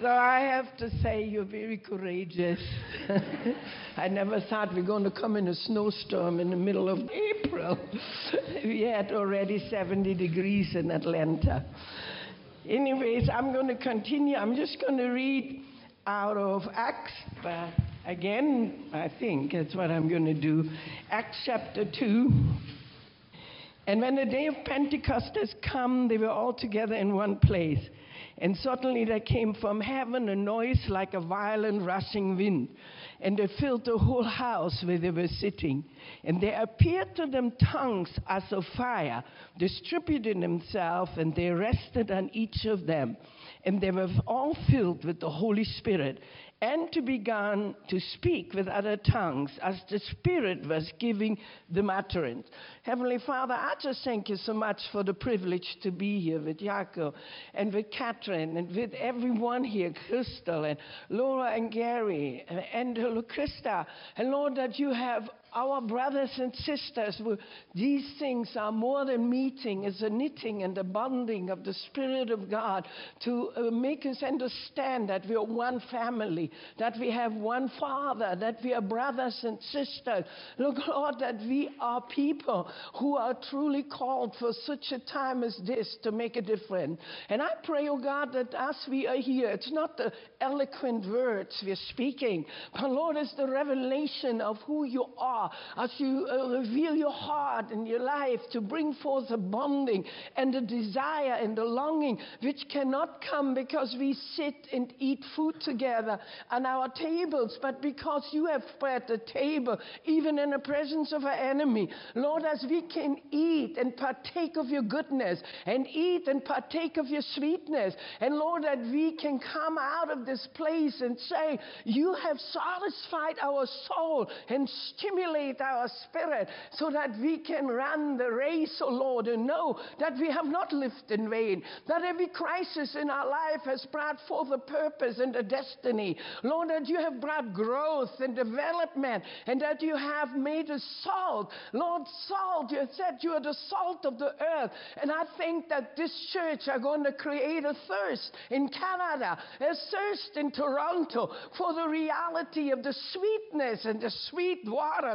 So I have to say, you're very courageous. I never thought we are going to come in a snowstorm in the middle of April. we had already 70 degrees in Atlanta. Anyways, I'm going to continue. I'm just going to read out of Acts, but again, I think that's what I'm going to do. Acts chapter 2. And when the day of Pentecost has come, they were all together in one place. And suddenly there came from heaven a noise like a violent rushing wind, and they filled the whole house where they were sitting. And there appeared to them tongues as of fire, distributing themselves, and they rested on each of them. And they were all filled with the Holy Spirit, and to began to speak with other tongues as the Spirit was giving them utterance. Heavenly Father, I just thank you so much for the privilege to be here with Jaco and with Catherine and with everyone here, Crystal and Laura and Gary and Angelo Krista. And Lord, that you have our brothers and sisters, these things are more than meeting, it's a knitting and a bonding of the Spirit of God to uh, make us understand that we are one family, that we have one Father, that we are brothers and sisters. Look, Lord, that we are people who are truly called for such a time as this to make a difference. And I pray, oh God, that as we are here, it's not the eloquent words we're speaking, but Lord, it's the revelation of who you are as you uh, reveal your heart and your life to bring forth a bonding and a desire and a longing which cannot come because we sit and eat food together on our tables, but because you have spread the table even in the presence of our enemy. Lord, as we can eat and partake of your goodness and eat and partake of your sweetness, and Lord, that we can come out of this place and say, You have satisfied our soul and stimulate our spirit so that we can run the race, oh Lord, and know that we have not lived in vain, that every crisis in our life has brought forth a purpose and a destiny. Lord, that you have brought growth and development, and that you have made us salt. Lord, salt, you said you are the salt of the earth. And I think that this church are going to create a thirst in Canada, a thirst in Toronto for the reality of the sweetness and the sweet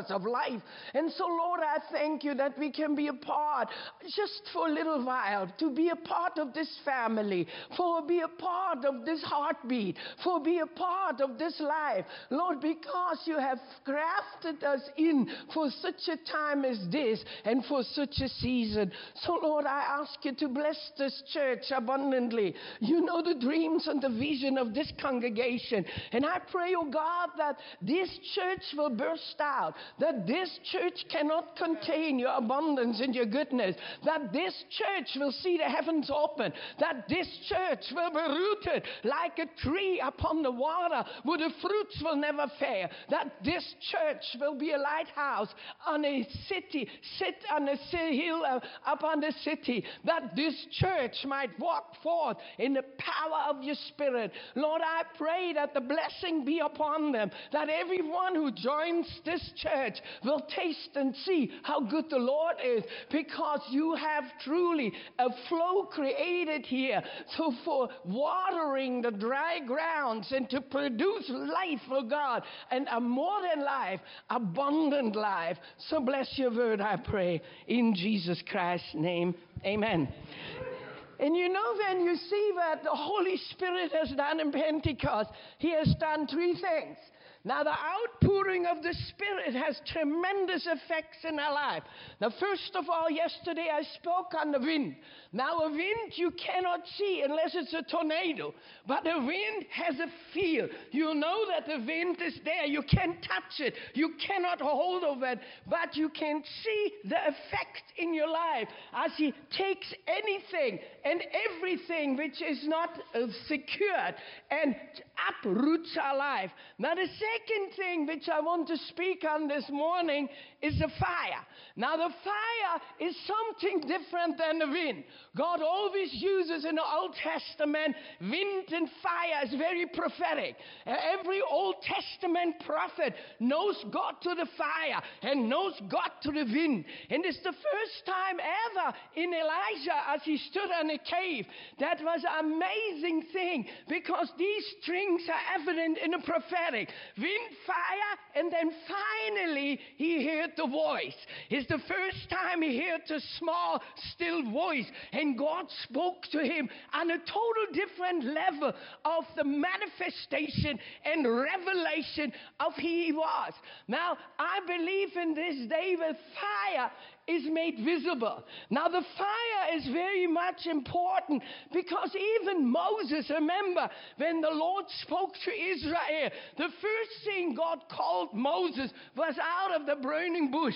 of life. And so, Lord, I thank you that we can be a part, just for a little while, to be a part of this family, for be a part of this heartbeat, for be a part of this life. Lord, because you have crafted us in for such a time as this and for such a season. So, Lord, I ask you to bless this church abundantly. You know the dreams and the vision of this congregation. And I pray, oh God, that this church will burst out, that this church cannot contain your abundance and your goodness, that this church will see the heavens open, that this church will be rooted like a tree upon the water where the fruits will never fail, that this church will be a lighthouse on a city, sit on a hill uh, upon the city, that this church might walk forth in the power of your spirit. Lord, I pray that the blessing be upon them, that everyone who joins this church will taste and see how good the Lord is, because you have truly a flow created here so for watering the dry grounds and to produce life, for God, and a more than life, abundant life. So bless your word, I pray, in Jesus Christ's name. Amen. And you know, when you see what the Holy Spirit has done in Pentecost, He has done three things. Now, the outpouring of the Spirit has tremendous effects in our life. Now, first of all, yesterday I spoke on the wind. Now, a wind you cannot see unless it's a tornado, but a wind has a feel. You know that the wind is there. You can touch it, you cannot hold of it, but you can see the effect in your life as He takes anything and everything which is not uh, secured and uproots our life. Now, the second thing which I want to speak on this morning is the fire. Now, the fire is something different than the wind. God always uses in the Old Testament wind and fire is very prophetic. Every Old Testament prophet knows God to the fire and knows God to the wind. And it's the first time ever in Elijah as he stood in a cave. That was an amazing thing because these things are evident in the prophetic wind, fire, and then finally he heard the voice. It's the first time he heard the small, still voice, and God spoke to him on a total different level of the manifestation and revelation of who he was. Now, I believe in this day with fire is made visible. Now, the fire is very much important because even Moses, remember, when the Lord spoke to Israel, the first thing God called Moses was out of the burning bush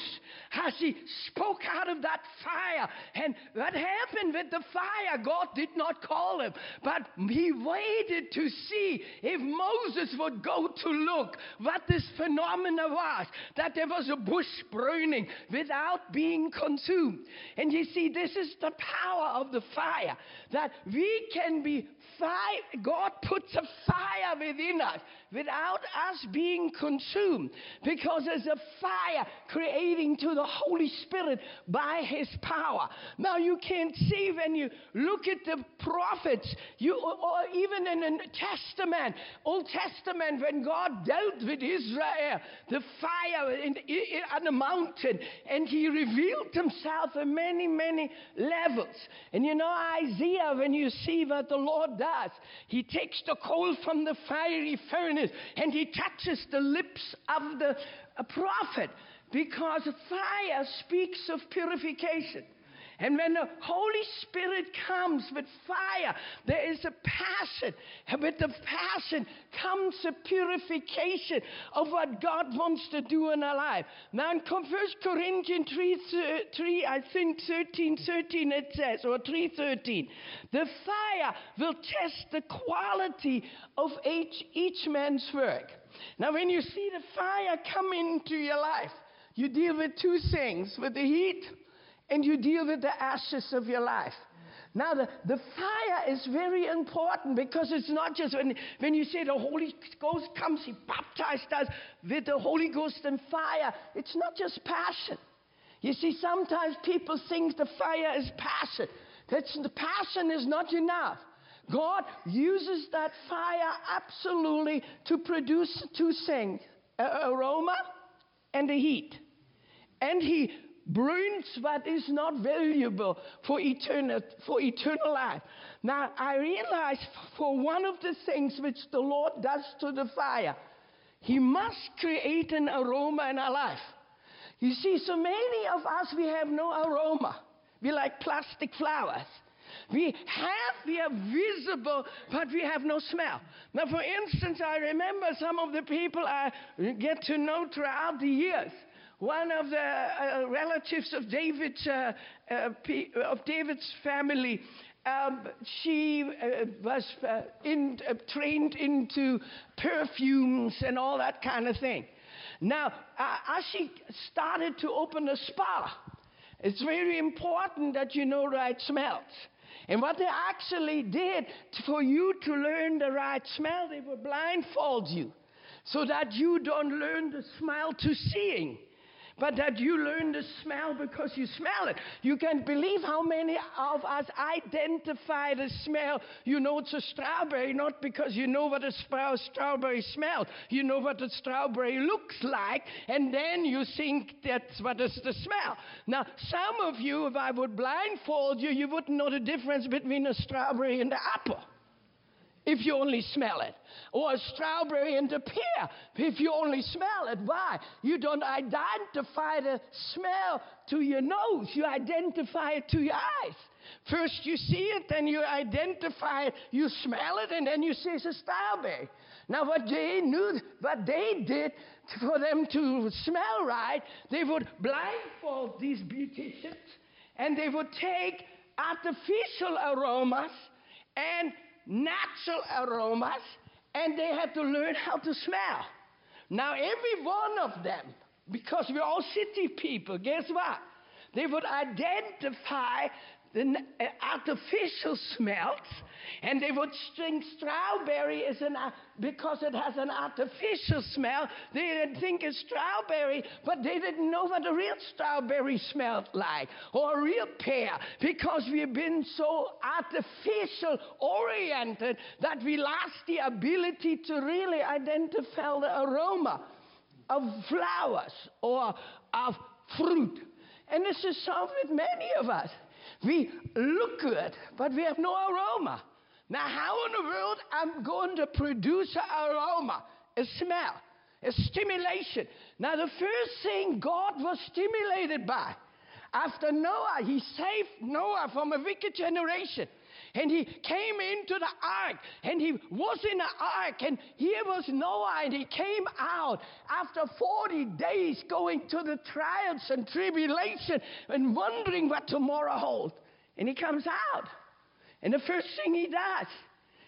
as he spoke out of that fire. And what happened with the fire? God did not call him, but he waited to see if Moses would go to look what this phenomena was that there was a bush burning without being being consumed. And you see, this is the power of the fire that we can be fire. God puts a fire within us without us being consumed because there's a fire creating to the Holy Spirit by His power. Now you can see when you look at the prophets, you or even in the Testament, Old Testament, when God dealt with Israel, the fire in, in, on the mountain, and He revealed Himself in many, many levels. And you know Isaiah, when you see what the Lord does, He takes the coal from the fiery furnace and he touches the lips of the prophet because fire speaks of purification. And when the Holy Spirit comes with fire, there is a passion. And with the passion comes a purification of what God wants to do in our life. Now in 1 Corinthians 3, 3, I think 13, 13 it says, or 3.13, the fire will test the quality of each, each man's work. Now when you see the fire come into your life, you deal with two things, with the heat and you deal with the ashes of your life. Now, the, the fire is very important because it's not just when, when you say the Holy Ghost comes, He baptized us with the Holy Ghost and fire. It's not just passion. You see, sometimes people think the fire is passion. That's, the passion is not enough. God uses that fire absolutely to produce two things aroma and the heat. And He brings what is not valuable for eternal, for eternal life. Now, I realize for one of the things which the Lord does to the fire, He must create an aroma in our life. You see, so many of us, we have no aroma. We like plastic flowers. We have, we are visible, but we have no smell. Now, for instance, I remember some of the people I get to know throughout the years one of the uh, relatives of David's, uh, uh, of David's family, um, she uh, was uh, in, uh, trained into perfumes and all that kind of thing. Now, as she started to open a spa, it's very important that you know the right smells. And what they actually did for you to learn the right smell, they would blindfold you so that you don't learn the smell to seeing but that you learn the smell because you smell it. You can't believe how many of us identify the smell. You know it's a strawberry, not because you know what a strawberry smells. You know what a strawberry looks like, and then you think that's what is the smell. Now, some of you, if I would blindfold you, you wouldn't know the difference between a strawberry and an apple if you only smell it. Or a strawberry and a pear if you only smell it. Why? You don't identify the smell to your nose, you identify it to your eyes. First you see it, then you identify it, you smell it, and then you say it's a strawberry. Now, what they knew, what they did for them to smell right, they would blindfold these beauticians and they would take artificial aromas and natural aromas, and they had to learn how to smell. Now, every one of them, because we're all city people, guess what? They would identify the uh, artificial smells, and they would string strawberry as an, uh, because it has an artificial smell. They didn't think it's strawberry, but they didn't know what a real strawberry smelled like or a real pear because we've been so artificial oriented that we lost the ability to really identify the aroma of flowers or of fruit. And this is so with many of us. We look good, but we have no aroma. Now, how in the world am I'm going to produce an aroma, a smell, a stimulation? Now, the first thing God was stimulated by after Noah, he saved Noah from a wicked generation and he came into the ark and he was in the ark and here was Noah and he came out after 40 days going to the trials and tribulation and wondering what tomorrow holds. And he comes out. And the first thing he does,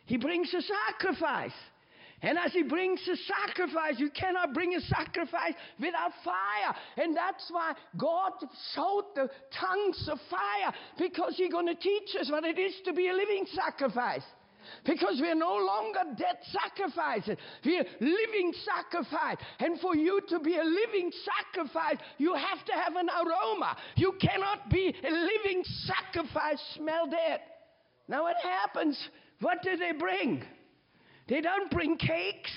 he brings a sacrifice. And as he brings a sacrifice, you cannot bring a sacrifice without fire. And that's why God showed the tongues of fire, because He's going to teach us what it is to be a living sacrifice. Because we're no longer dead sacrifices. We're living sacrifice. And for you to be a living sacrifice, you have to have an aroma. You cannot be a living sacrifice, smell dead. Now what happens? What do they bring? They don't bring cakes.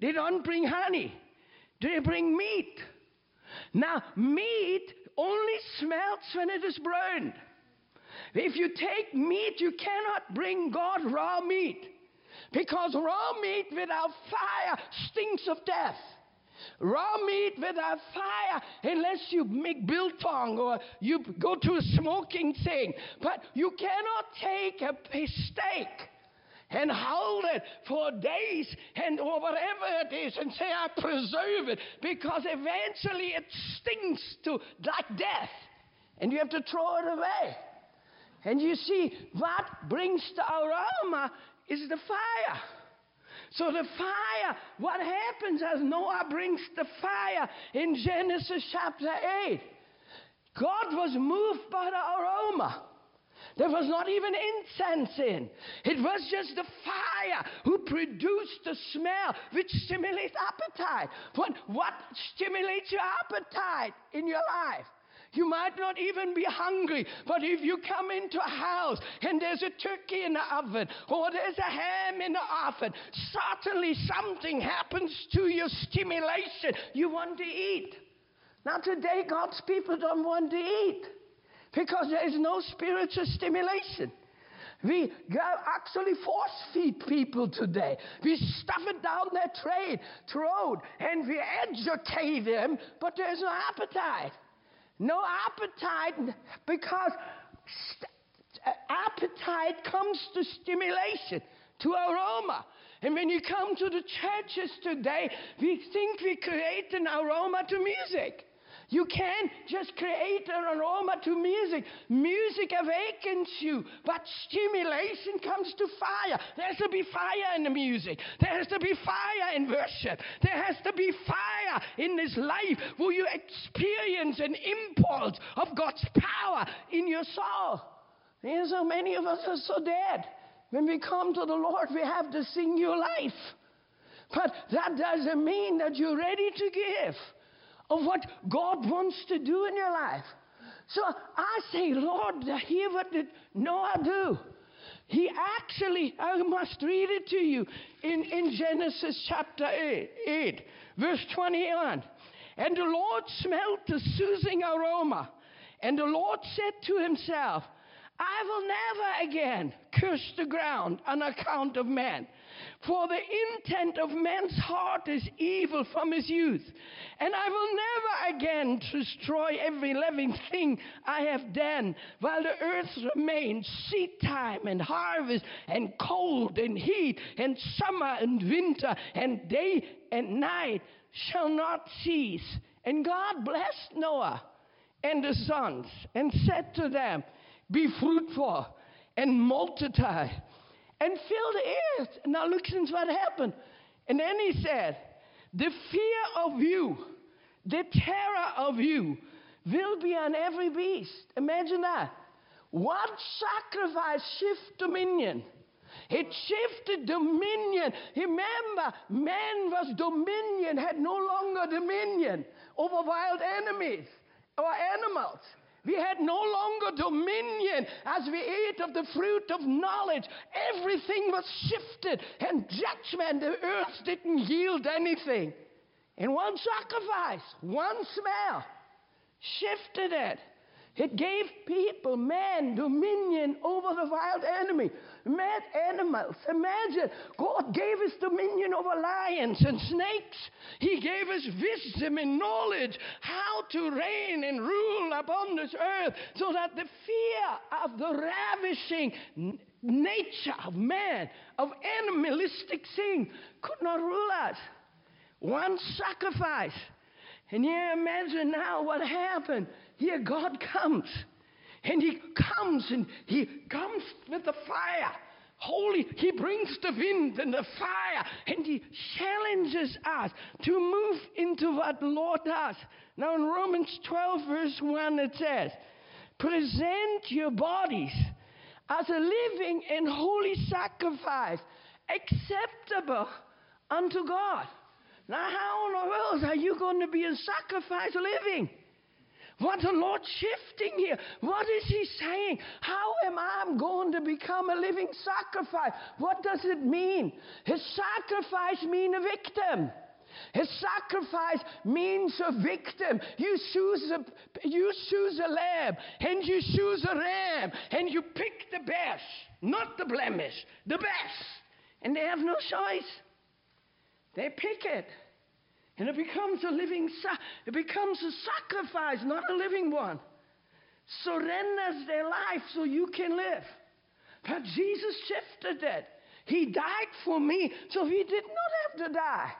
They don't bring honey. They bring meat. Now, meat only smells when it is burned. If you take meat, you cannot bring God raw meat. Because raw meat without fire stinks of death. Raw meat without fire, unless you make biltong or you go to a smoking thing. But you cannot take a, steak and hold it for days and or whatever it is and say I preserve it because eventually it stinks to like death and you have to throw it away. And you see what brings the aroma is the fire. So the fire, what happens as Noah brings the fire in Genesis chapter 8? God was moved by the aroma. There was not even incense in. It was just the fire who produced the smell which stimulates appetite. What, what stimulates your appetite in your life? You might not even be hungry, but if you come into a house and there's a turkey in the oven or there's a ham in the oven, certainly something happens to your stimulation. You want to eat. Now, today, God's people don't want to eat because there is no spiritual stimulation. We actually force feed people today. We stuff it down their trade, throat and we educate them, but there's no appetite. No appetite because st- uh, appetite comes to stimulation, to aroma. And when you come to the churches today, we think we create an aroma to music. You can't just create an aroma to music. Music awakens you, but stimulation comes to fire. There has to be fire in the music. There has to be fire in worship. There has to be fire in this life where you experience an impulse of God's power in your soul. And so many of us are so dead. When we come to the Lord, we have to sing your life. But that doesn't mean that you're ready to give of what God wants to do in your life. So I say, Lord, hear what Noah do? He actually, I must read it to you in, in Genesis chapter 8, 8, verse 21. And the Lord smelt the soothing aroma. And the Lord said to himself, I will never again curse the ground on account of man. For the intent of man's heart is evil from his youth. And I will never again destroy every living thing I have done while the earth remains seed time and harvest and cold and heat and summer and winter and day and night shall not cease. And God blessed Noah and the sons and said to them, Be fruitful and multiply and fill the earth. Now, look, since what happened. And then he said, the fear of you, the terror of you will be on every beast. Imagine that. One sacrifice shift dominion. It shifted dominion. Remember, man was dominion, had no longer dominion over wild enemies or animals. We had no longer dominion as we ate of the fruit of knowledge. Everything was shifted and judgment. The earth didn't yield anything. And one sacrifice, one smell, shifted it. It gave people, man, dominion over the wild enemy, mad animals. Imagine, God gave us dominion over lions and snakes. He gave us wisdom and knowledge how to reign and rule upon this earth so that the fear of the ravishing nature of man, of animalistic sin, could not rule us. One sacrifice. And you imagine now what happened here God comes. And He comes and He comes with the fire. Holy, He brings the wind and the fire and He challenges us to move into what the Lord does. Now in Romans 12, verse 1, it says, Present your bodies as a living and holy sacrifice, acceptable unto God. Now, how in the world are you going to be a sacrifice living? What the Lord shifting here? What is He saying? How am I going to become a living sacrifice? What does it mean? His sacrifice mean a victim. His sacrifice means a victim. You choose a, you choose a lamb and you choose a ram and you pick the best, not the blemish, the best. And they have no choice. They pick it. And it becomes a living, it becomes a sacrifice, not a living one. Surrenders their life so you can live. But Jesus shifted that. He died for me, so he did not have to die.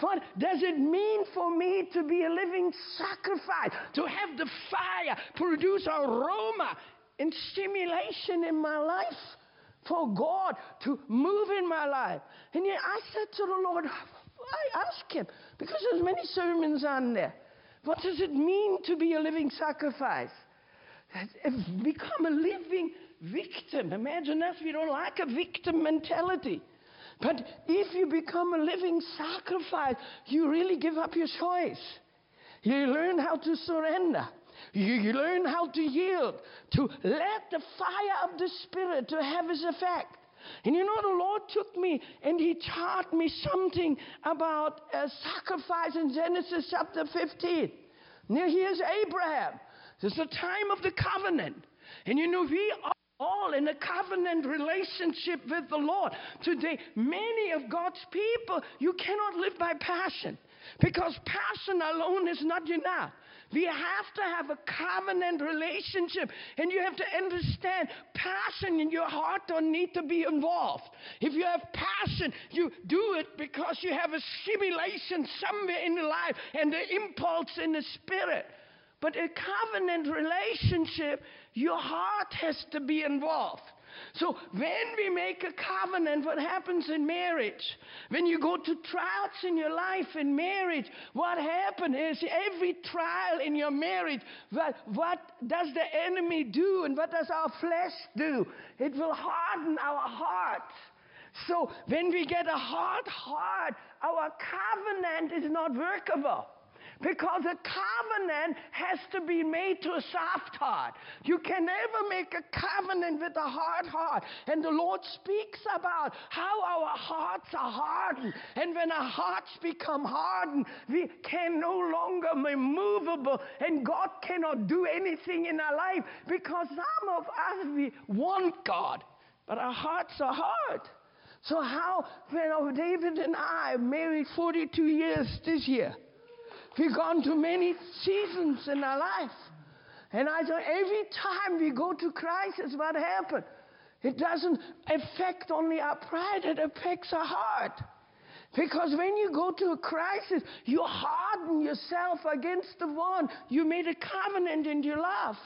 What does it mean for me to be a living sacrifice? To have the fire produce aroma and stimulation in my life for God to move in my life. And yet I said to the Lord, I ask him, because there's many sermons on there. What does it mean to be a living sacrifice? Become a living victim. Imagine us, we don't like a victim mentality. But if you become a living sacrifice, you really give up your choice. You learn how to surrender. You, learn how to yield, to let the fire of the Spirit to have its effect. And you know, the Lord took me and He taught me something about a sacrifice in Genesis chapter 15. Now, here's Abraham. This is the time of the covenant. And you know, we are all in a covenant relationship with the Lord. Today, many of God's people, you cannot live by passion because passion alone is not enough. We have to have a covenant relationship, and you have to understand passion in your heart don't need to be involved. If you have passion, you do it because you have a stimulation somewhere in your life and the impulse in the spirit. But a covenant relationship, your heart has to be involved. So when we make a covenant, what happens in marriage? When you go to trials in your life in marriage, what happens is every trial in your marriage, what, what does the enemy do and what does our flesh do? It will harden our hearts. So when we get a hard heart, our covenant is not workable. Because a covenant has to be made to a soft heart. You can never make a covenant with a hard heart. And the Lord speaks about how our hearts are hardened. And when our hearts become hardened, we can no longer be movable. And God cannot do anything in our life because some of us, we want God, but our hearts are hard. So, how, know, David and I married 42 years this year. We've gone through many seasons in our life. And I thought every time we go to crisis, what happened? It doesn't affect only our pride, it affects our heart. Because when you go to a crisis, you harden yourself against the one you made a covenant in your love.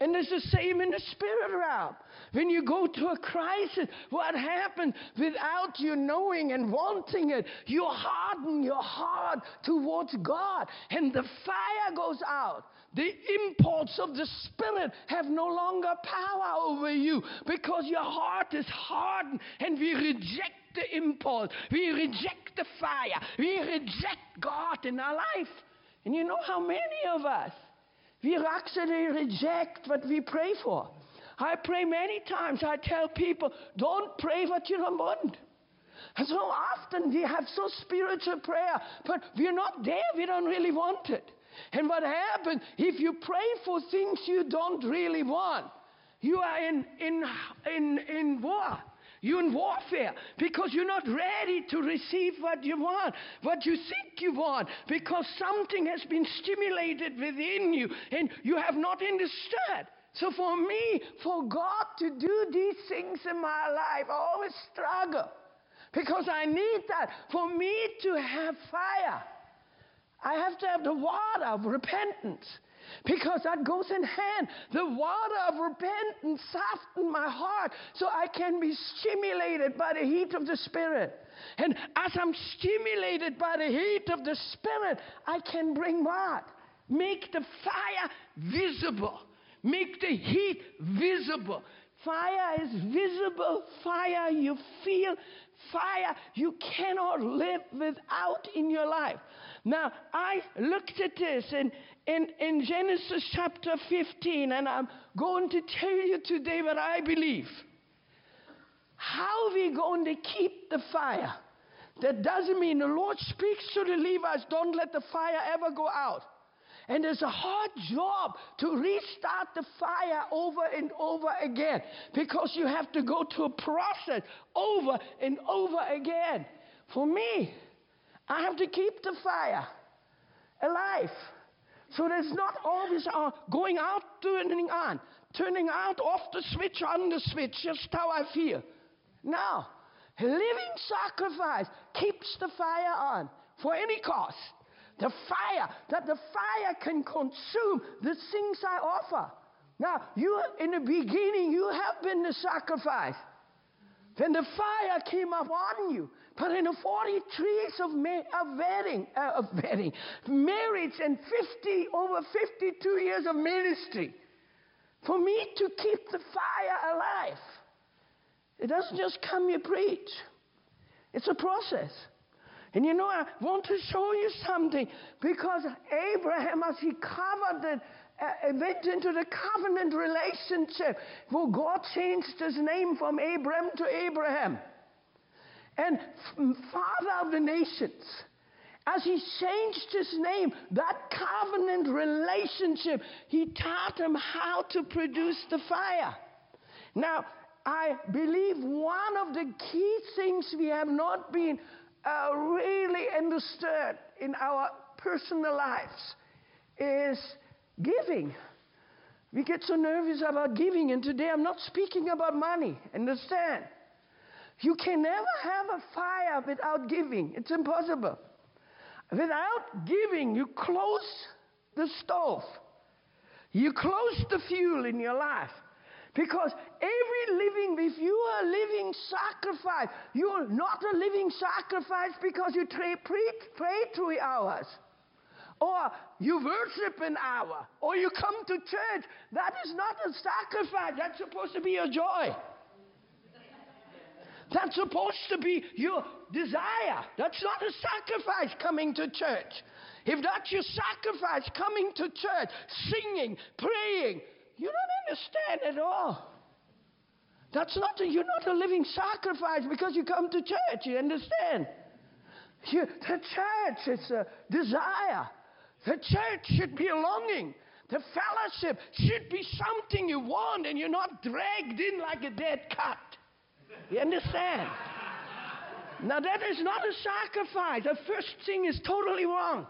And it's the same in the spirit realm. When you go to a crisis, what happens without you knowing and wanting it? You harden your heart towards God, and the fire goes out. The impulse of the Spirit have no longer power over you because your heart is hardened, and we reject the impulse. We reject the fire. We reject God in our life. And you know how many of us we actually reject what we pray for. I pray many times. I tell people, don't pray what you don't want. And so often we have so spiritual prayer, but we're not there. We don't really want it. And what happens if you pray for things you don't really want? You are in, in, in, in war. You're in warfare because you're not ready to receive what you want, what you think you want, because something has been stimulated within you and you have not understood. So for me, for God to do these things in my life, I always struggle because I need that. For me to have fire, I have to have the water of repentance. Because that goes in hand. The water of repentance softens my heart so I can be stimulated by the heat of the Spirit. And as I'm stimulated by the heat of the Spirit, I can bring what? Make the fire visible. Make the heat visible. Fire is visible. Fire you feel. Fire you cannot live without in your life. Now, I looked at this in, in, in Genesis chapter 15, and I'm going to tell you today what I believe. How are we going to keep the fire? That doesn't mean the Lord speaks to the Levites, don't let the fire ever go out. And it's a hard job to restart the fire over and over again because you have to go to a process over and over again. For me, I have to keep the fire alive. So there's not always uh, going out, turning on, turning out, off the switch, on the switch, just how I feel. No. Living sacrifice keeps the fire on for any cost. The fire, that the fire can consume the things I offer. Now, you, in the beginning, you have been the sacrifice. Then the fire came up on you. But in the 43 years of, ma- of wedding, uh, of wedding, marriage and 50, over 52 years of ministry, for me to keep the fire alive, it doesn't just come you preach. It's a process. And you know, I want to show you something because Abraham, as he covered uh, went into the covenant relationship where God changed his name from Abram to Abraham and father of the nations. As he changed his name, that covenant relationship, he taught him how to produce the fire. Now, I believe one of the key things we have not been uh, really understood in our personal lives is giving. We get so nervous about giving, and today I'm not speaking about money. Understand? You can never have a fire without giving. It's impossible. Without giving, you close the stove. You close the fuel in your life. Because every living, if you are a living sacrifice, you're not a living sacrifice because you pray, pray, pray three hours. Or you worship an hour. Or you come to church. That is not a sacrifice. That's supposed to be your joy. That's supposed to be your desire. That's not a sacrifice coming to church. If that's your sacrifice coming to church, singing, praying, you don't understand at all. That's not a, you're not a living sacrifice because you come to church. You understand? You, the church is a desire. The church should be a longing. The fellowship should be something you want and you're not dragged in like a dead cat. You understand? Now, that is not a sacrifice. The first thing is totally wrong.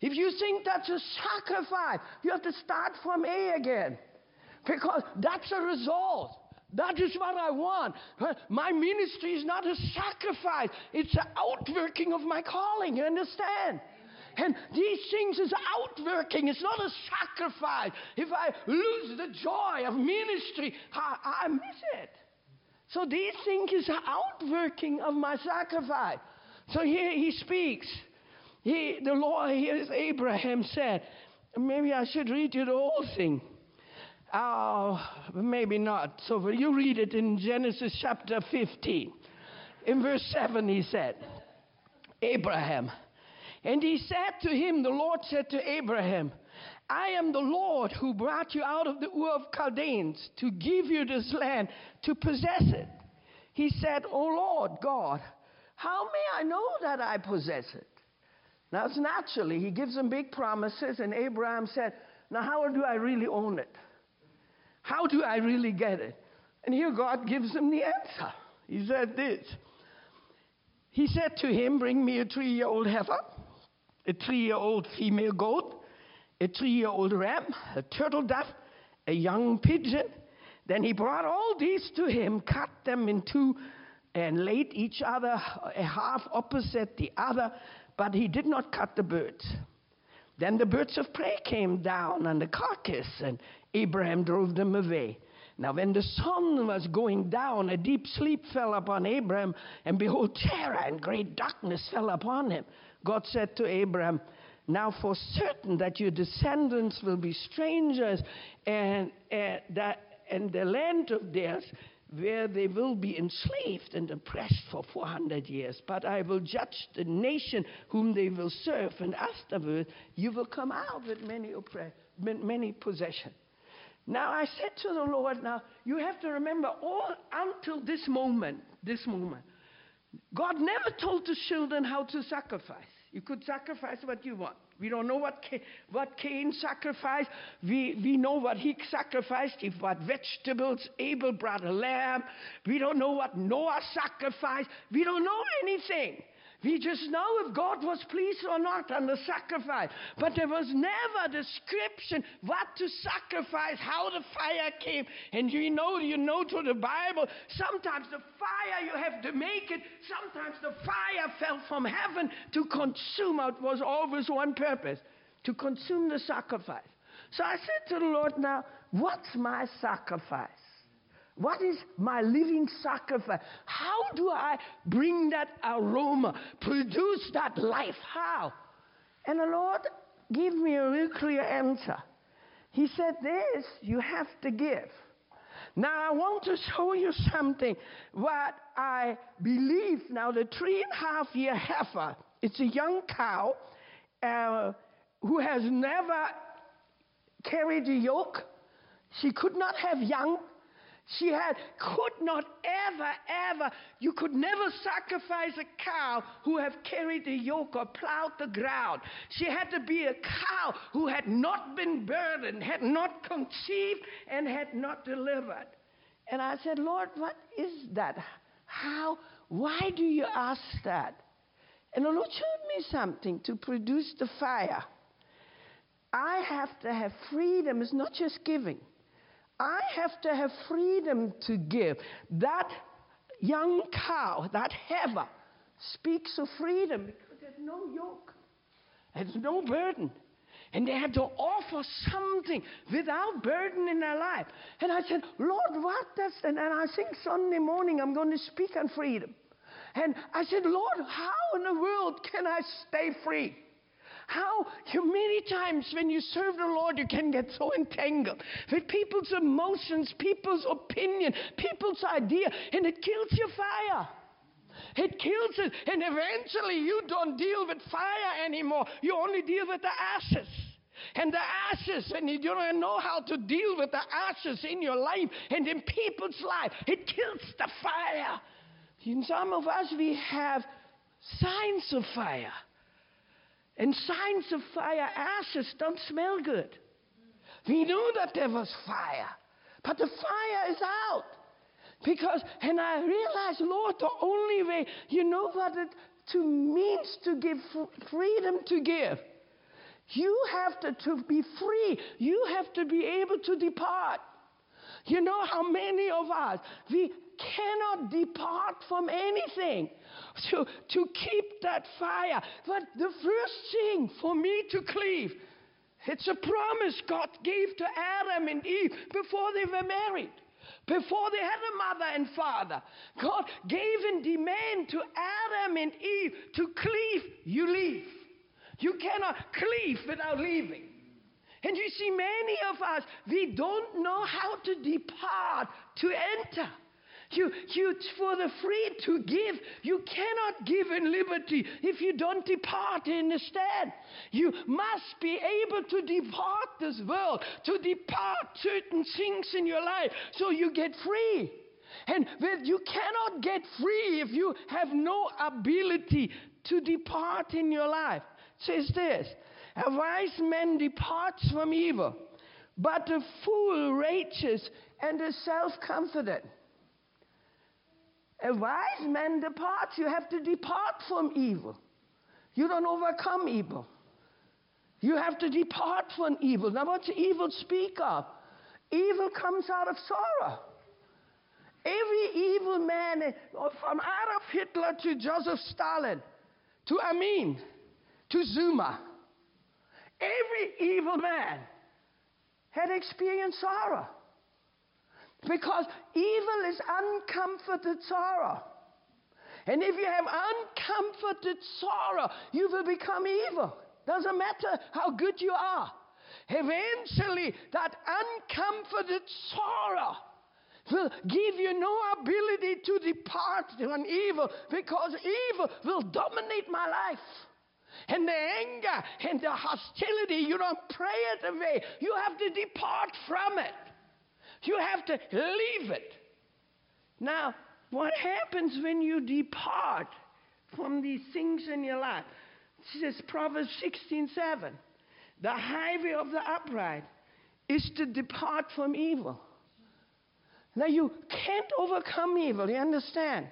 If you think that's a sacrifice, you have to start from A again. Because that's a result. That is what I want. My ministry is not a sacrifice, it's an outworking of my calling. You understand? And these things is outworking. It's not a sacrifice. If I lose the joy of ministry, I, I miss it. So these things is outworking of my sacrifice. So here he speaks. He, the Lord, here's Abraham said, maybe I should read you the whole thing. Uh, maybe not. So you read it in Genesis chapter 15. In verse 7, he said, Abraham. And he said to him, the Lord said to Abraham, I am the Lord who brought you out of the Ur of Chaldeans to give you this land to possess it. He said, O Lord God, how may I know that I possess it? Now, it's naturally, he gives them big promises, and Abraham said, Now, how do I really own it? How do I really get it? And here God gives him the answer. He said this He said to him, Bring me a three year old heifer, a three year old female goat, a three year old ram, a turtle dove, a young pigeon. Then he brought all these to him, cut them in two, and laid each other a half opposite the other, but he did not cut the birds. Then the birds of prey came down on the carcass, and Abraham drove them away. Now, when the sun was going down, a deep sleep fell upon Abraham, and behold, terror and great darkness fell upon him. God said to Abraham, Now for certain that your descendants will be strangers, and, and that and the land of theirs where they will be enslaved and oppressed for 400 years. But I will judge the nation whom they will serve, and afterward you will come out with many, oppre- many possessions. Now I said to the Lord, now you have to remember all until this moment, this moment, God never told the children how to sacrifice. You could sacrifice what you want. We don't know what, what Cain sacrificed. We, we know what he sacrificed. He brought vegetables. Abel brought a lamb. We don't know what Noah sacrificed. We don't know anything. We just know if God was pleased or not on the sacrifice. But there was never a description what to sacrifice, how the fire came. And you know, you know through the Bible, sometimes the fire you have to make it, sometimes the fire fell from heaven to consume. It was always one purpose to consume the sacrifice. So I said to the Lord, now, what's my sacrifice? What is my living sacrifice? How do I bring that aroma, produce that life? How? And the Lord gave me a real clear answer. He said, This you have to give. Now, I want to show you something what I believe. Now, the three and a half year heifer, it's a young cow uh, who has never carried a yoke. She could not have young she had, could not ever, ever, you could never sacrifice a cow who have carried the yoke or plowed the ground. She had to be a cow who had not been burdened, had not conceived, and had not delivered. And I said, Lord, what is that? How, why do you ask that? And the Lord showed me something to produce the fire. I have to have freedom. It's not just giving. I have to have freedom to give. That young cow, that heifer, speaks of freedom because there's no yoke, there's no burden. And they had to offer something without burden in their life. And I said, Lord, what does and, and I think Sunday morning I'm going to speak on freedom. And I said, Lord, how in the world can I stay free? How many times when you serve the Lord, you can get so entangled with people's emotions, people's opinion, people's idea, and it kills your fire. It kills it, and eventually you don't deal with fire anymore. You only deal with the ashes. And the ashes, and you don't know how to deal with the ashes in your life and in people's life. It kills the fire. In some of us, we have signs of fire. And signs of fire ashes don't smell good. We knew that there was fire, but the fire is out. Because, and I realized, Lord, the only way, you know what it to means to give freedom to give. You have to, to be free. You have to be able to depart. You know how many of us, we cannot depart from anything to, to keep that fire. But the first thing for me to cleave, it's a promise God gave to Adam and Eve before they were married. Before they had a mother and father, God gave a demand to Adam and Eve to cleave, you leave. You cannot cleave without leaving. And you see, many of us, we don't know how to depart to enter. You, you, for the free to give, you cannot give in liberty if you don't depart in the stand. You must be able to depart this world, to depart certain things in your life so you get free. And you cannot get free if you have no ability to depart in your life. It says this A wise man departs from evil, but a fool rages and is self confident. A wise man departs. You have to depart from evil. You don't overcome evil. You have to depart from evil. Now, what's evil speak of? Evil comes out of sorrow. Every evil man, uh, from Adolf Hitler to Joseph Stalin, to Amin, to Zuma, every evil man had experienced sorrow. Because evil is uncomforted sorrow. And if you have uncomforted sorrow, you will become evil. Doesn't matter how good you are. Eventually, that uncomforted sorrow will give you no ability to depart from evil because evil will dominate my life. And the anger and the hostility, you don't pray it away. You have to depart from it. You have to leave it. Now, what happens when you depart from these things in your life? This is Proverbs 16 7. The highway of the upright is to depart from evil. Now, you can't overcome evil, you understand?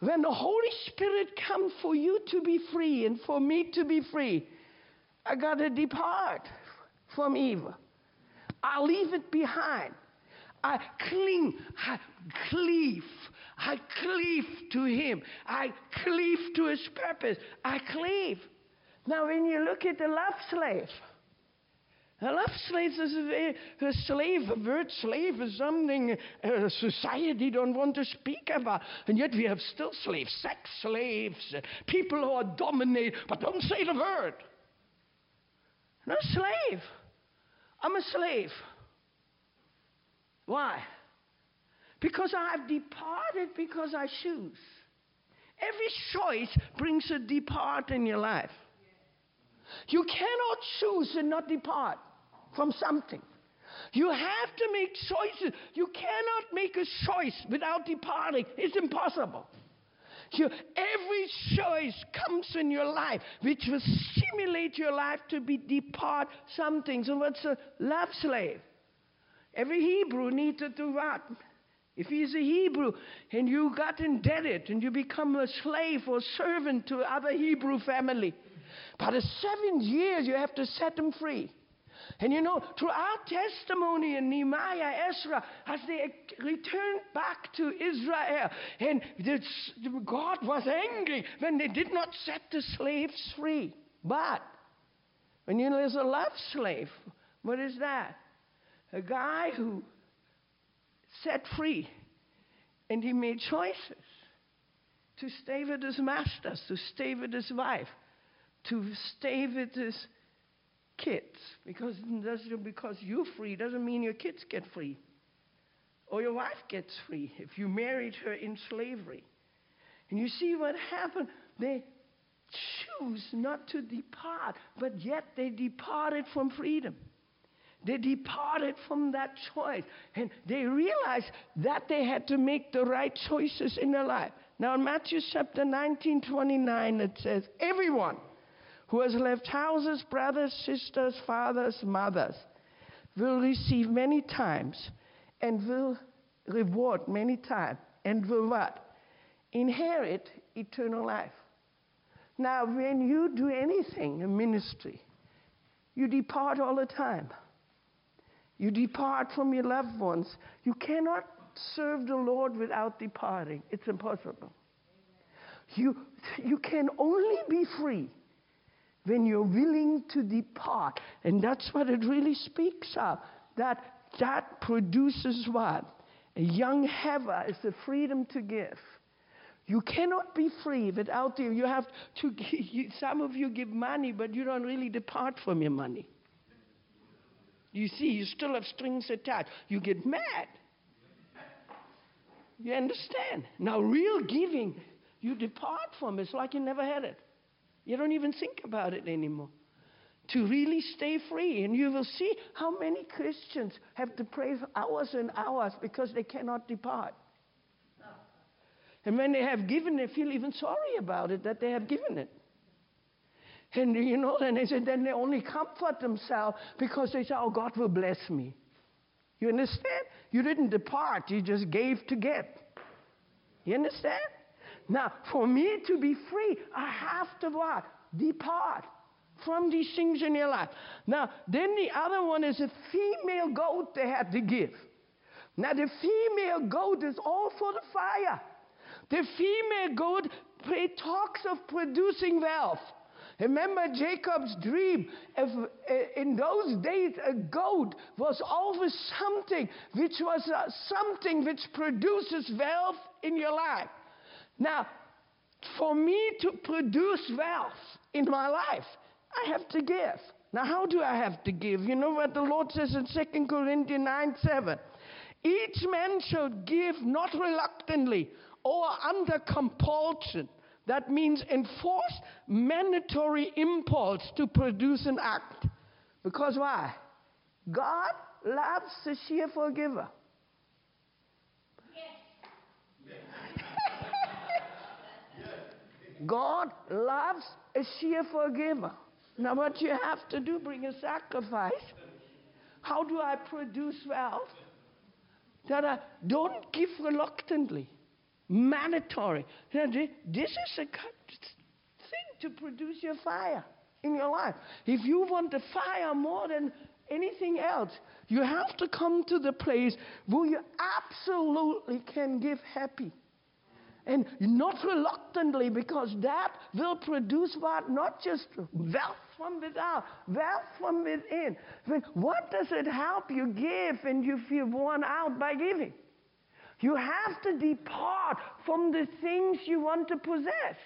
When the Holy Spirit comes for you to be free and for me to be free, I got to depart from evil. I leave it behind. I cling, I cleave, I cleave to Him, I cleave to His purpose, I cleave. Now, when you look at the love slave, a love slave is a, a slave. A word slave is something society don't want to speak about, and yet we have still slaves, sex slaves, people who are dominated, but don't say the word. No slave. I'm a slave. Why? Because I've departed because I choose. Every choice brings a depart in your life. You cannot choose and not depart from something. You have to make choices. You cannot make a choice without departing. It's impossible. You, every choice comes in your life which will stimulate your life to be depart something. So what's a love slave? Every Hebrew needs to do what? If he's a Hebrew and you got indebted and you become a slave or servant to other Hebrew family, by the seven years you have to set them free. And you know, through our testimony in Nehemiah, Ezra, as they returned back to Israel, and God was angry when they did not set the slaves free. But when you there's a love slave, what is that? A guy who set free and he made choices to stay with his masters, to stay with his wife, to stay with his kids because because you're free doesn't mean your kids get free or your wife gets free if you married her in slavery. And you see what happened? They choose not to depart, but yet they departed from freedom. They departed from that choice. And they realized that they had to make the right choices in their life. Now, in Matthew chapter 19, 29, it says, Everyone who has left houses, brothers, sisters, fathers, mothers, will receive many times and will reward many times and will what? Inherit eternal life. Now, when you do anything in ministry, you depart all the time. You depart from your loved ones. You cannot serve the Lord without departing. It's impossible. You, you can only be free when you're willing to depart. And that's what it really speaks of. That that produces what? A young heifer is the freedom to give. You cannot be free without you. You have to. You, some of you give money, but you don't really depart from your money. You see, you still have strings attached. You get mad. You understand? Now, real giving, you depart from. It's like you never had it. You don't even think about it anymore. To really stay free. And you will see how many Christians have to pray for hours and hours because they cannot depart. And when they have given, they feel even sorry about it that they have given it. And you know, and they said, then they only comfort themselves because they say, oh, God will bless me. You understand? You didn't depart, you just gave to get. You understand? Now, for me to be free, I have to what? Depart from these things in your life. Now, then the other one is a female goat they had to give. Now, the female goat is all for the fire. The female goat talks of producing wealth. Remember Jacob's dream. If, uh, in those days, a goat was always something which was uh, something which produces wealth in your life. Now, for me to produce wealth in my life, I have to give. Now, how do I have to give? You know what the Lord says in 2 Corinthians 9 7? Each man should give not reluctantly or under compulsion that means enforced mandatory impulse to produce an act. Because why? God loves the cheerful giver. God loves a cheerful giver. Now, what you have to do, bring a sacrifice. How do I produce wealth? That I don't give reluctantly mandatory. This is a thing to produce your fire in your life. If you want the fire more than anything else, you have to come to the place where you absolutely can give happy. And not reluctantly, because that will produce what? Not just wealth from without, wealth from within. What does it help you give and you feel worn out by giving? You have to depart from the things you want to possess.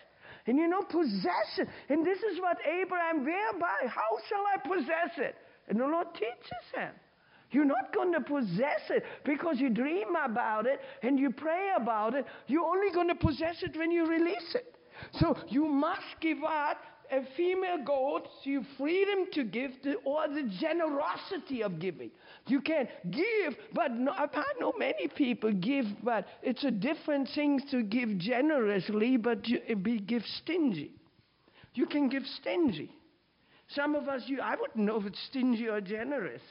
And you know, possession, and this is what Abraham, whereby, how shall I possess it? And the Lord teaches him. You're not going to possess it because you dream about it and you pray about it. You're only going to possess it when you release it. So you must give out a female goat, you freedom to give, the, or the generosity of giving. You can give, but no, I know many people give, but it's a different thing to give generously, but you, be, give stingy. You can give stingy. Some of us, you, I wouldn't know if it's stingy or generous,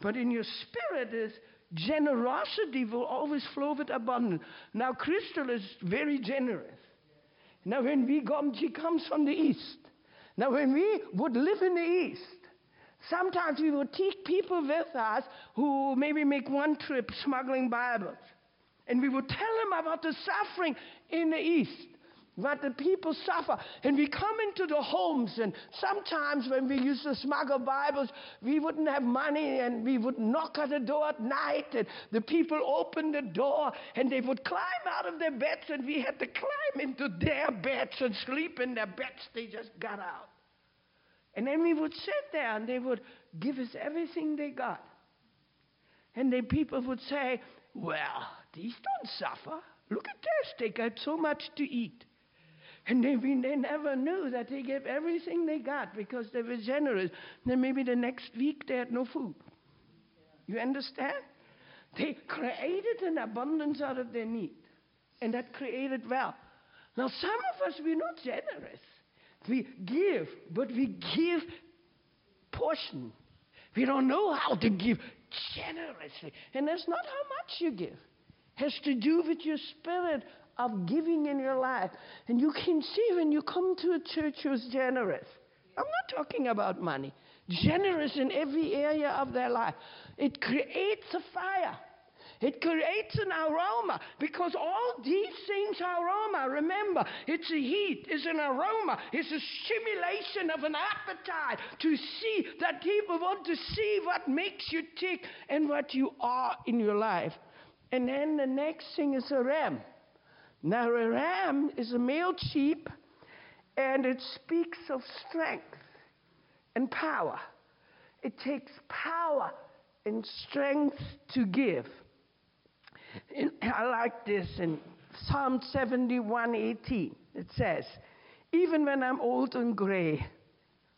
but in your spirit is generosity will always flow with abundance. Now, Crystal is very generous. Now, when we come, she comes from the east. Now, when we would live in the east, sometimes we would take people with us who maybe make one trip smuggling Bibles. And we would tell them about the suffering in the east what the people suffer. And we come into the homes, and sometimes when we used to smuggle Bibles, we wouldn't have money, and we would knock at the door at night, and the people opened the door, and they would climb out of their beds, and we had to climb into their beds and sleep in their beds. They just got out. And then we would sit there, and they would give us everything they got. And the people would say, Well, these don't suffer. Look at this, they got so much to eat. And they, they never knew that they gave everything they got because they were generous. Then maybe the next week they had no food. You understand? They created an abundance out of their need. And that created wealth. Now, some of us, we're not generous. We give, but we give portion. We don't know how to give generously. And that's not how much you give. It has to do with your spirit of giving in your life. And you can see when you come to a church who's generous. I'm not talking about money. Generous in every area of their life. It creates a fire. It creates an aroma because all these things are aroma. Remember, it's a heat, it's an aroma, it's a stimulation of an appetite to see that people want to see what makes you tick and what you are in your life. And then the next thing is a ram. Now, a ram is a male sheep and it speaks of strength and power. It takes power and strength to give. And I like this in Psalm 71:18. It says, "Even when I'm old and gray,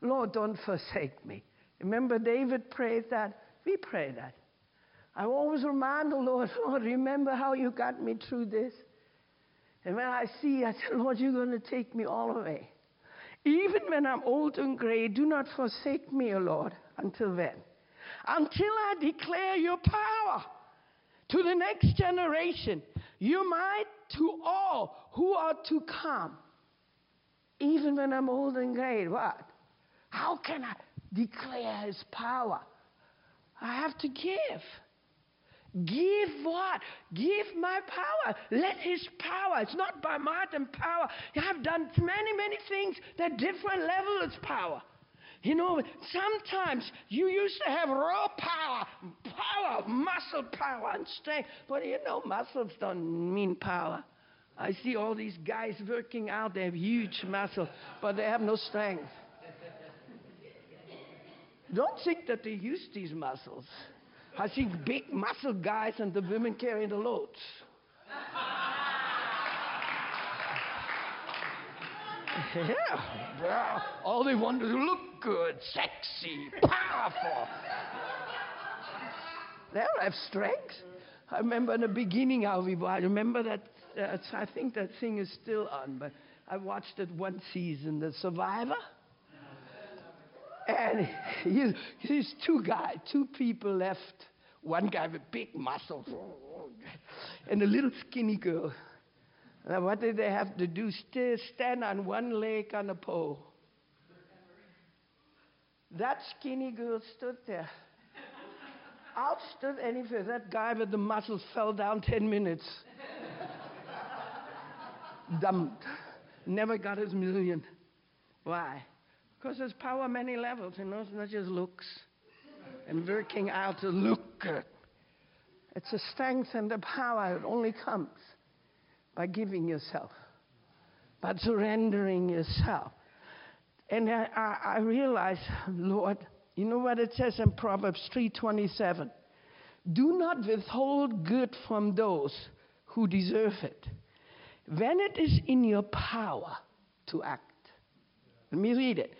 Lord, don't forsake me." Remember, David prayed that. We pray that. I always remind the Lord, Lord, remember how you got me through this. And when I see, I said, Lord, you're going to take me all away. Even when I'm old and gray, do not forsake me, O Lord, until then. Until I declare your power to the next generation, your might to all who are to come. Even when I'm old and gray, what? How can I declare his power? I have to give. Give what? Give my power. Let his power. It's not by might and power. I've done many, many things that different levels of power. You know, sometimes you used to have raw power, power, muscle power and strength. But you know, muscles don't mean power. I see all these guys working out, they have huge muscle, but they have no strength. Don't think that they use these muscles. I see big muscle guys and the women carrying the loads. yeah, all they want is to look good, sexy, powerful. They'll have strength. I remember in the beginning how we I remember that. Uh, I think that thing is still on, but I watched it one season, The Survivor. And he's two guys, two people left. One guy with big muscles and a little skinny girl. Now, what did they have to do? Still stand on one leg on a pole. That skinny girl stood there. Outstood any fear. That guy with the muscles fell down 10 minutes. Dumped. Never got his million. Why? Because there's power many levels, you know, it's not just looks and working out to look. It's the strength and the power that only comes by giving yourself, by surrendering yourself. And I, I, I realize, Lord, you know what it says in Proverbs 3:27? Do not withhold good from those who deserve it. When it is in your power to act. Let me read it.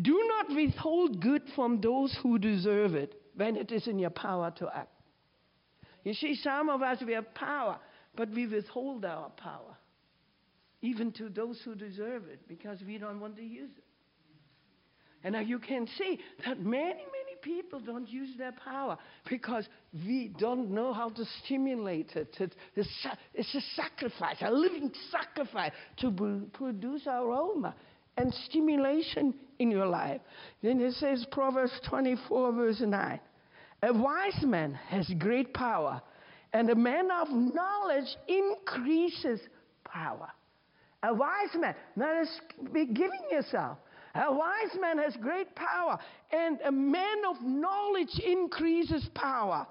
Do not withhold good from those who deserve it when it is in your power to act. You see, some of us, we have power, but we withhold our power, even to those who deserve it, because we don't want to use it. And now you can see that many, many people don't use their power because we don't know how to stimulate it. It's a sacrifice, a living sacrifice to produce our aroma and stimulation in your life. Then it says, Proverbs 24, verse 9 A wise man has great power, and a man of knowledge increases power. A wise man, is be giving yourself. A wise man has great power, and a man of knowledge increases power.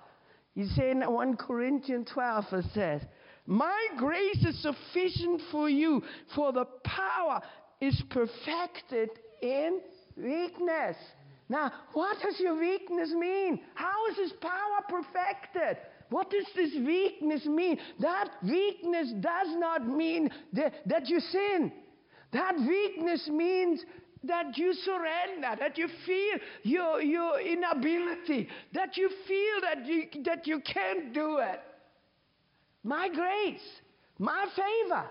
You say in 1 Corinthians 12, it says, My grace is sufficient for you, for the power is perfected in weakness. Now, what does your weakness mean? How is his power perfected? What does this weakness mean? That weakness does not mean that, that you sin. That weakness means that you surrender, that you feel your, your inability, that you feel that you, that you can't do it. My grace, my favor.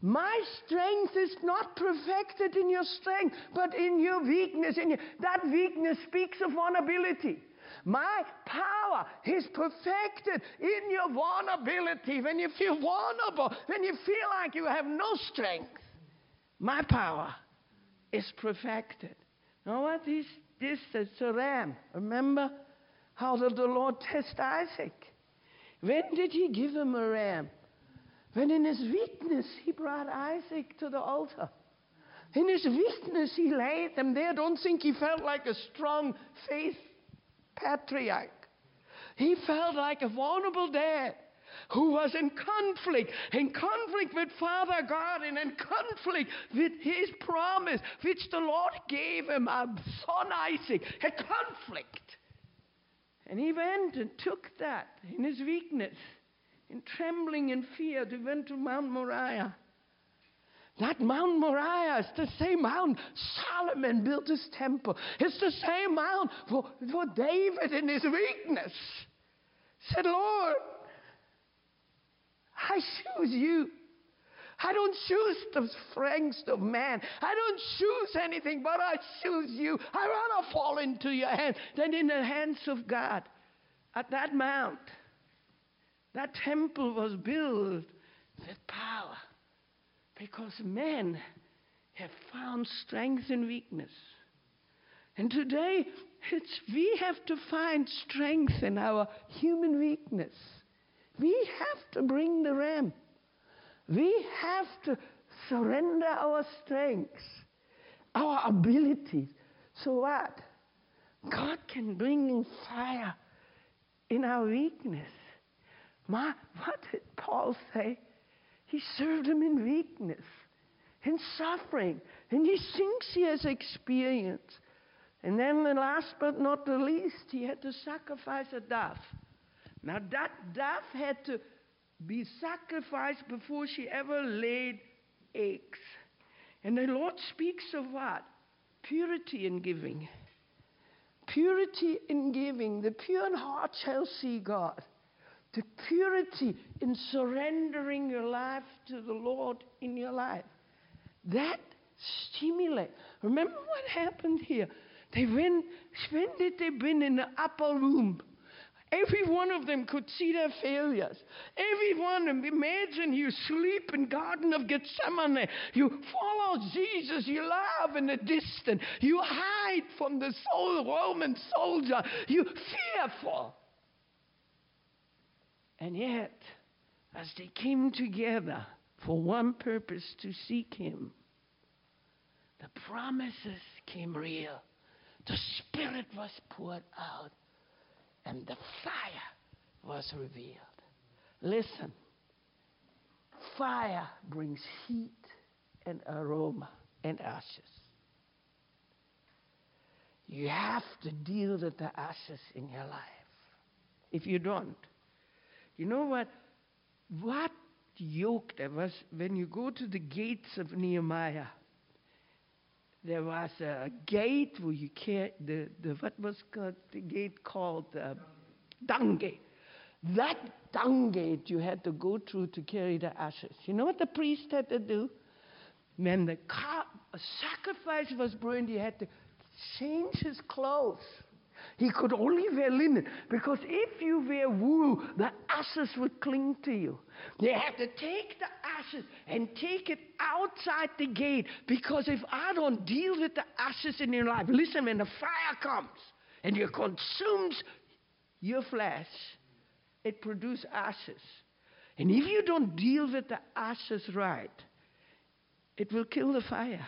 My strength is not perfected in your strength, but in your weakness. In your, that weakness speaks of vulnerability. My power is perfected in your vulnerability. When you feel vulnerable, when you feel like you have no strength, my power is perfected. Now, what is this? It's a ram. Remember how did the Lord test Isaac? When did he give him a ram? When in his weakness he brought Isaac to the altar. In his weakness he laid them there. Don't think he felt like a strong faith patriarch. He felt like a vulnerable dad who was in conflict, in conflict with Father God and in conflict with his promise, which the Lord gave him, a son Isaac, a conflict. And he went and took that in his weakness, in trembling and fear, they went to Mount Moriah. That Mount Moriah is the same mount Solomon built his temple. It's the same mount for, for David in his weakness. Said, Lord, I choose you. I don't choose the strength of man. I don't choose anything, but I choose you. I rather fall into your hand than in the hands of God. At that mount, that temple was built with power because men have found strength in weakness. And today, we have to find strength in our human weakness. We have to bring the ram. We have to surrender our strengths, our abilities. So what? God can bring in fire in our weakness. My, what did Paul say? He served him in weakness, in suffering, and he thinks he has experience. And then, the last but not the least, he had to sacrifice a dove. Now, that dove had to be sacrificed before she ever laid eggs. And the Lord speaks of what? Purity in giving. Purity in giving. The pure in heart shall see God. The purity in surrendering your life to the Lord in your life. That stimulates. Remember what happened here? They went, when did they been in the upper room? Every one of them could see their failures. Every one of them. Imagine you sleep in Garden of Gethsemane. You follow Jesus. You love in the distance. You hide from the Roman soldier. You fearful. And yet, as they came together for one purpose to seek Him, the promises came real. The Spirit was poured out and the fire was revealed. Listen, fire brings heat and aroma and ashes. You have to deal with the ashes in your life. If you don't, you know what? What yoke there was when you go to the gates of Nehemiah there was a gate where you can't, the, the what was called, the gate called uh, the dung gate. That dung gate you had to go through to carry the ashes. You know what the priest had to do? When the car, sacrifice was burned, he had to change his clothes he could only wear linen because if you wear wool, the ashes would cling to you. They had to take the ashes and take it outside the gate because if I don't deal with the ashes in your life, listen, when the fire comes and it consumes your flesh, it produces ashes. And if you don't deal with the ashes right, it will kill the fire.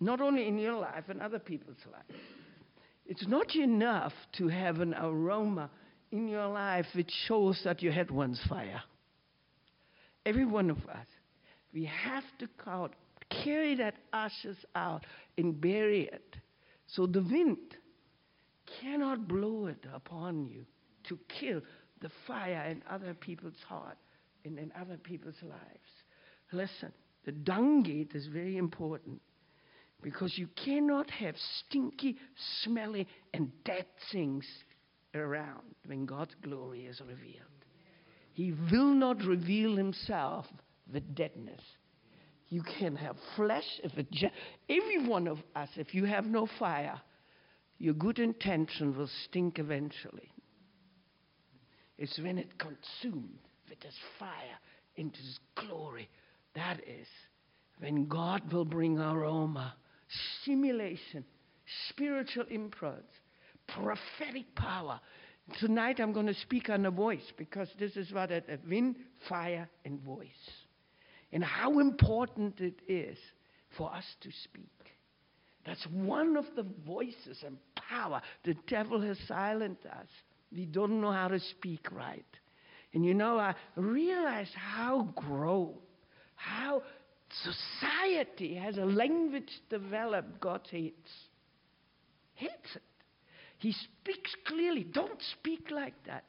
Not only in your life, in other people's lives. It's not enough to have an aroma in your life which shows that you had once fire. Every one of us, we have to carry that ashes out and bury it so the wind cannot blow it upon you to kill the fire in other people's heart and in other people's lives. Listen, the dung gate is very important. Because you cannot have stinky, smelly, and dead things around when God's glory is revealed. He will not reveal himself with deadness. You can have flesh if it every one of us, if you have no fire, your good intention will stink eventually. It's when it consumed with this fire into his glory. That is when God will bring aroma stimulation, spiritual impulse, prophetic power Tonight I'm going to speak on the voice because this is what it is wind, fire, and voice. And how important it is for us to speak. That's one of the voices and power the devil has silenced us. We don't know how to speak right. And you know, I realize how grow, how society has a language developed God hates. Hates it. He speaks clearly. Don't speak like that.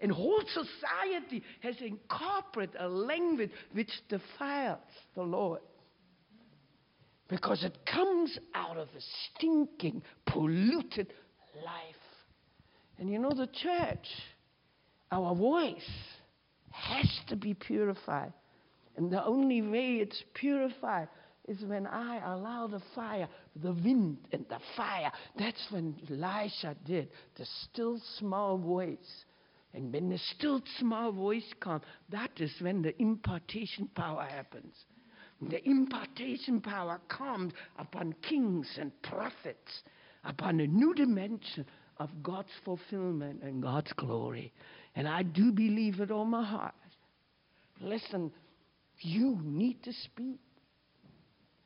And whole society has incorporated a language which defiles the Lord. Because it comes out of a stinking, polluted life. And you know, the church, our voice has to be purified. And the only way it's purified is when I allow the fire, the wind and the fire. That's when Elisha did the still small voice. And when the still small voice comes, that is when the impartation power happens. The impartation power comes upon kings and prophets, upon a new dimension of God's fulfillment and God's glory. And I do believe with all my heart. Listen, you need to speak.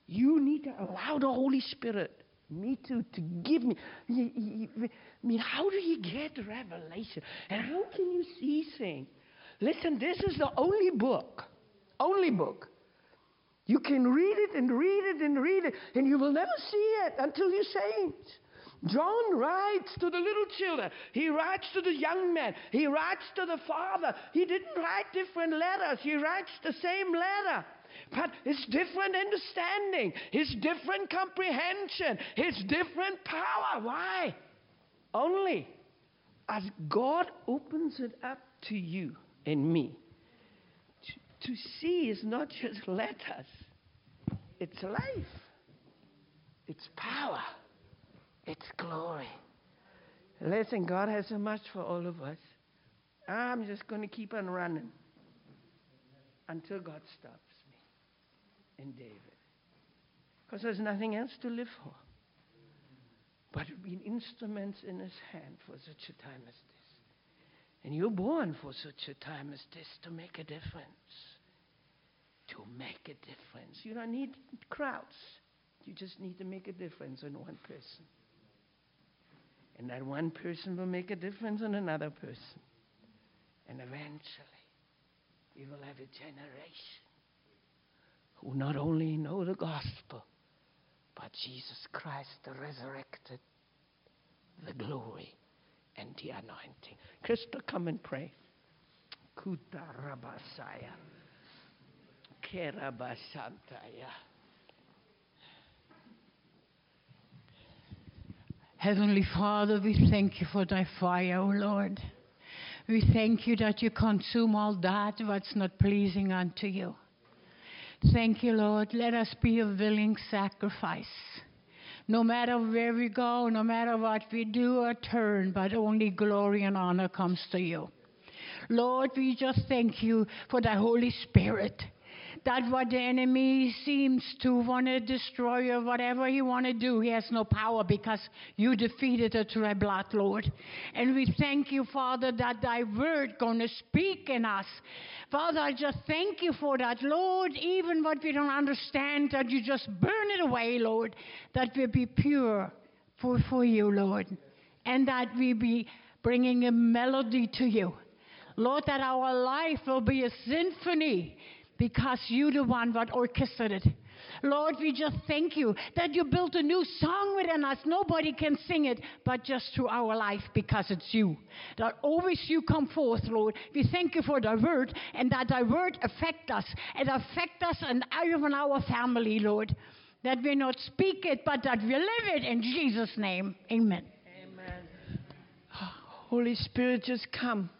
You need to allow the Holy Spirit, me to, to give me. I mean, how do you get revelation? And how can you see things? Listen, this is the only book, only book. You can read it and read it and read it, and you will never see it until you change. John writes to the little children. He writes to the young man. He writes to the father. He didn't write different letters. He writes the same letter. But it's different understanding, it's different comprehension, it's different power. Why? Only as God opens it up to you and me. To, to see is not just letters, it's life, it's power, it's glory. Listen, God has so much for all of us. I'm just going to keep on running until God stops me in David. Because there's nothing else to live for. But being instruments in his hand for such a time as this. And you're born for such a time as this to make a difference. To make a difference. You don't need crowds. You just need to make a difference in one person. And that one person will make a difference in another person. And eventually, we will have a generation who not only know the gospel, but Jesus Christ, the resurrected, the glory, and the anointing. Krista, come and pray. Kuta rabasaya. Kerabasantaya. Heavenly Father, we thank you for thy fire, O Lord. We thank you that you consume all that what's not pleasing unto you. Thank you, Lord. Let us be a willing sacrifice. No matter where we go, no matter what we do or turn, but only glory and honor comes to you. Lord, we just thank you for the Holy Spirit that what the enemy seems to want to destroy or whatever he want to do, he has no power because you defeated it through thy blood, Lord. And we thank you, Father, that thy word going to speak in us. Father, I just thank you for that, Lord. Even what we don't understand, that you just burn it away, Lord. That we be pure for, for you, Lord. And that we be bringing a melody to you. Lord, that our life will be a symphony because you're the one that orchestrated. it. Lord, we just thank you that you built a new song within us. Nobody can sing it but just through our life because it's you. That always you come forth, Lord. We thank you for the word and that thy word affect us and affect us and even our family, Lord. That we not speak it but that we live it in Jesus' name. Amen. Amen. Holy Spirit, just come.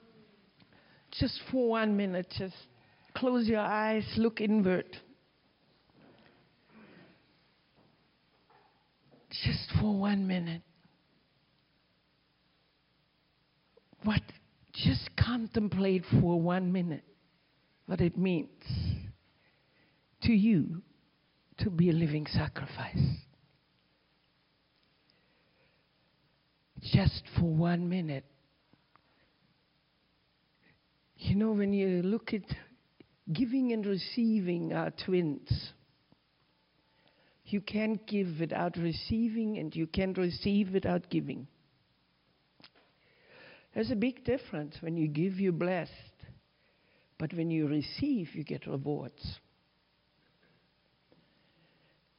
Just for one minute, just close your eyes, look inward. Just for one minute. What? Just contemplate for one minute what it means to you to be a living sacrifice. Just for one minute, You know, when you look at giving and receiving are twins. You can't give without receiving, and you can't receive without giving. There's a big difference. When you give, you're blessed. But when you receive, you get rewards.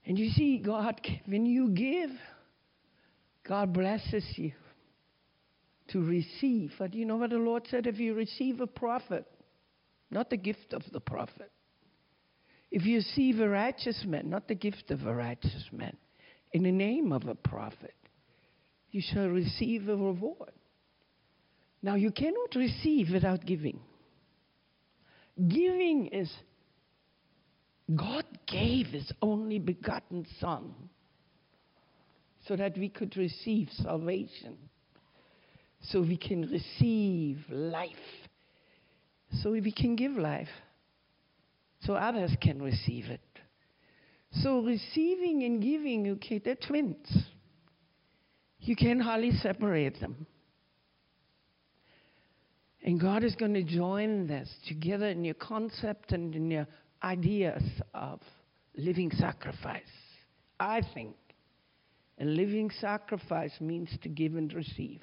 And you see, God, when you give, God blesses you to receive. But you know what the Lord said? If you receive a prophet, not the gift of the prophet, if you receive a righteous man, not the gift of a righteous man, in the name of a prophet, you shall receive a reward. Now, you cannot receive without giving. Giving is God gave His only begotten Son so that we could receive salvation, so we can receive life, so we can give life, so others can receive it. So receiving and giving, okay, they're twins. You can hardly separate them. And God is going to join this together in your concept and in your ideas of living sacrifice. I think a living sacrifice means to give and receive.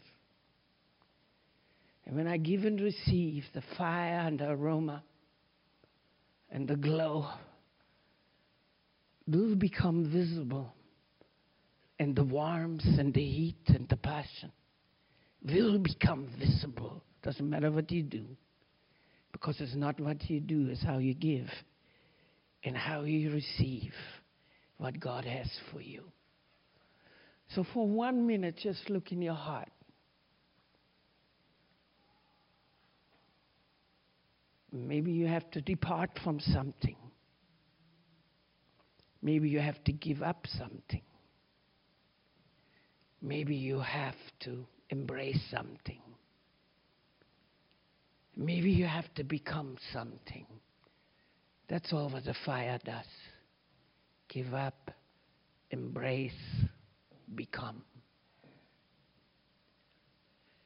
And when I give and receive, the fire and the aroma and the glow will become visible. And the warmth and the heat and the passion will become visible. Doesn't matter what you do, because it's not what you do, it's how you give and how you receive what God has for you. So, for one minute, just look in your heart. Maybe you have to depart from something. Maybe you have to give up something. Maybe you have to embrace something. Maybe you have to become something. That's all what the fire does. Give up, embrace, become.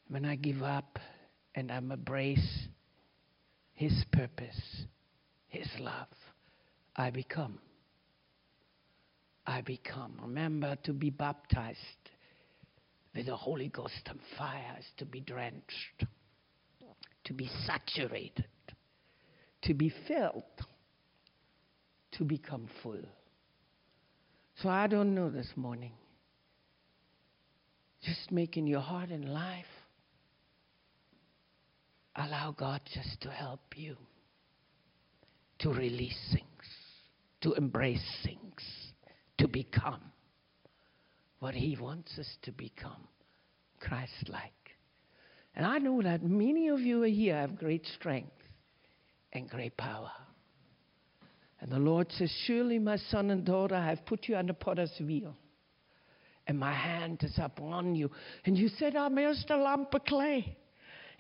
When I give up and I embrace His purpose, His love, I become. I become. Remember, to be baptized with the Holy Ghost and fire is to be drenched, to be saturated, to be filled, to become full. So I don't know this morning. Just making your heart and life. Allow God just to help you to release things, to embrace things, to become what He wants us to become Christ like. And I know that many of you are here have great strength and great power. And the Lord says, Surely, my son and daughter, I have put you the potter's wheel and my hand is upon you. And you said, I'm just a lump of clay.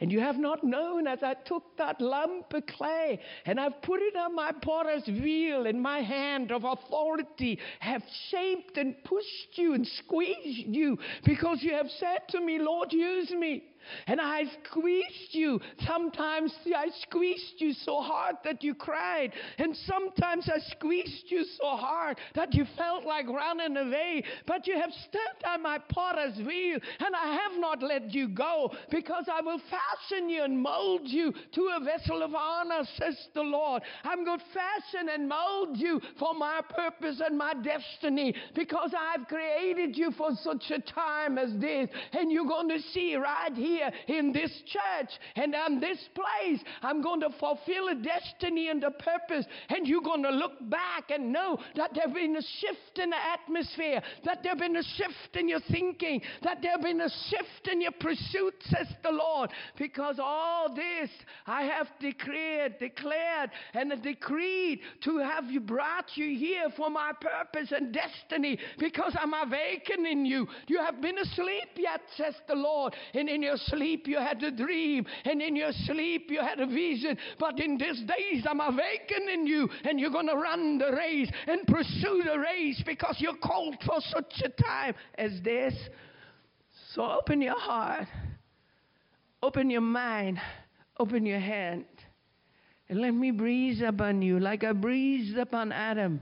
And you have not known as I took that lump of clay and I've put it on my potter's wheel and my hand of authority have shaped and pushed you and squeezed you because you have said to me, Lord, use me. And I squeezed you. Sometimes I squeezed you so hard that you cried. And sometimes I squeezed you so hard that you felt like running away. But you have stood on my potter's wheel, and I have not let you go because I will fasten you and mold you to a vessel of honor, says the Lord. I'm going to fashion and mold you for my purpose and my destiny because I've created you for such a time as this. And you're going to see right here here in this church and on this place. I'm going to fulfill a destiny and a purpose. And you're going to look back and know that there's been a shift in the atmosphere, that there's been a shift in your thinking, that there's been a shift in your pursuit, says the Lord. Because all this I have declared, declared, and decreed to have you brought you here for my purpose and destiny because I'm awakening you. You have been asleep yet, says the Lord, and in your sleep you had a dream, and in your sleep you had a vision. But in these days I'm awakening you, and you're going to run the race and pursue the race because you're called for such a time as this. So open your heart, open your mind, open your hand. And let me breathe upon you like I breathed upon Adam.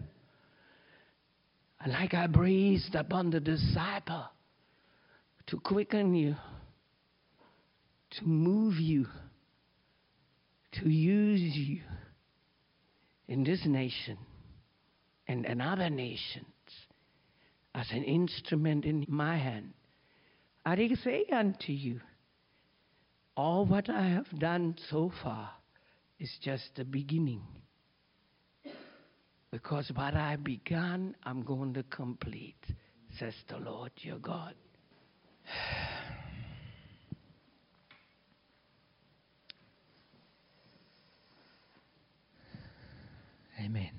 Like I breathed upon the disciple to quicken you, to move you, to use you in this nation and in other nations as an instrument in my hand. I say unto you, all what I have done so far is just the beginning. Because what I began, I'm going to complete, says the Lord your God. Amen.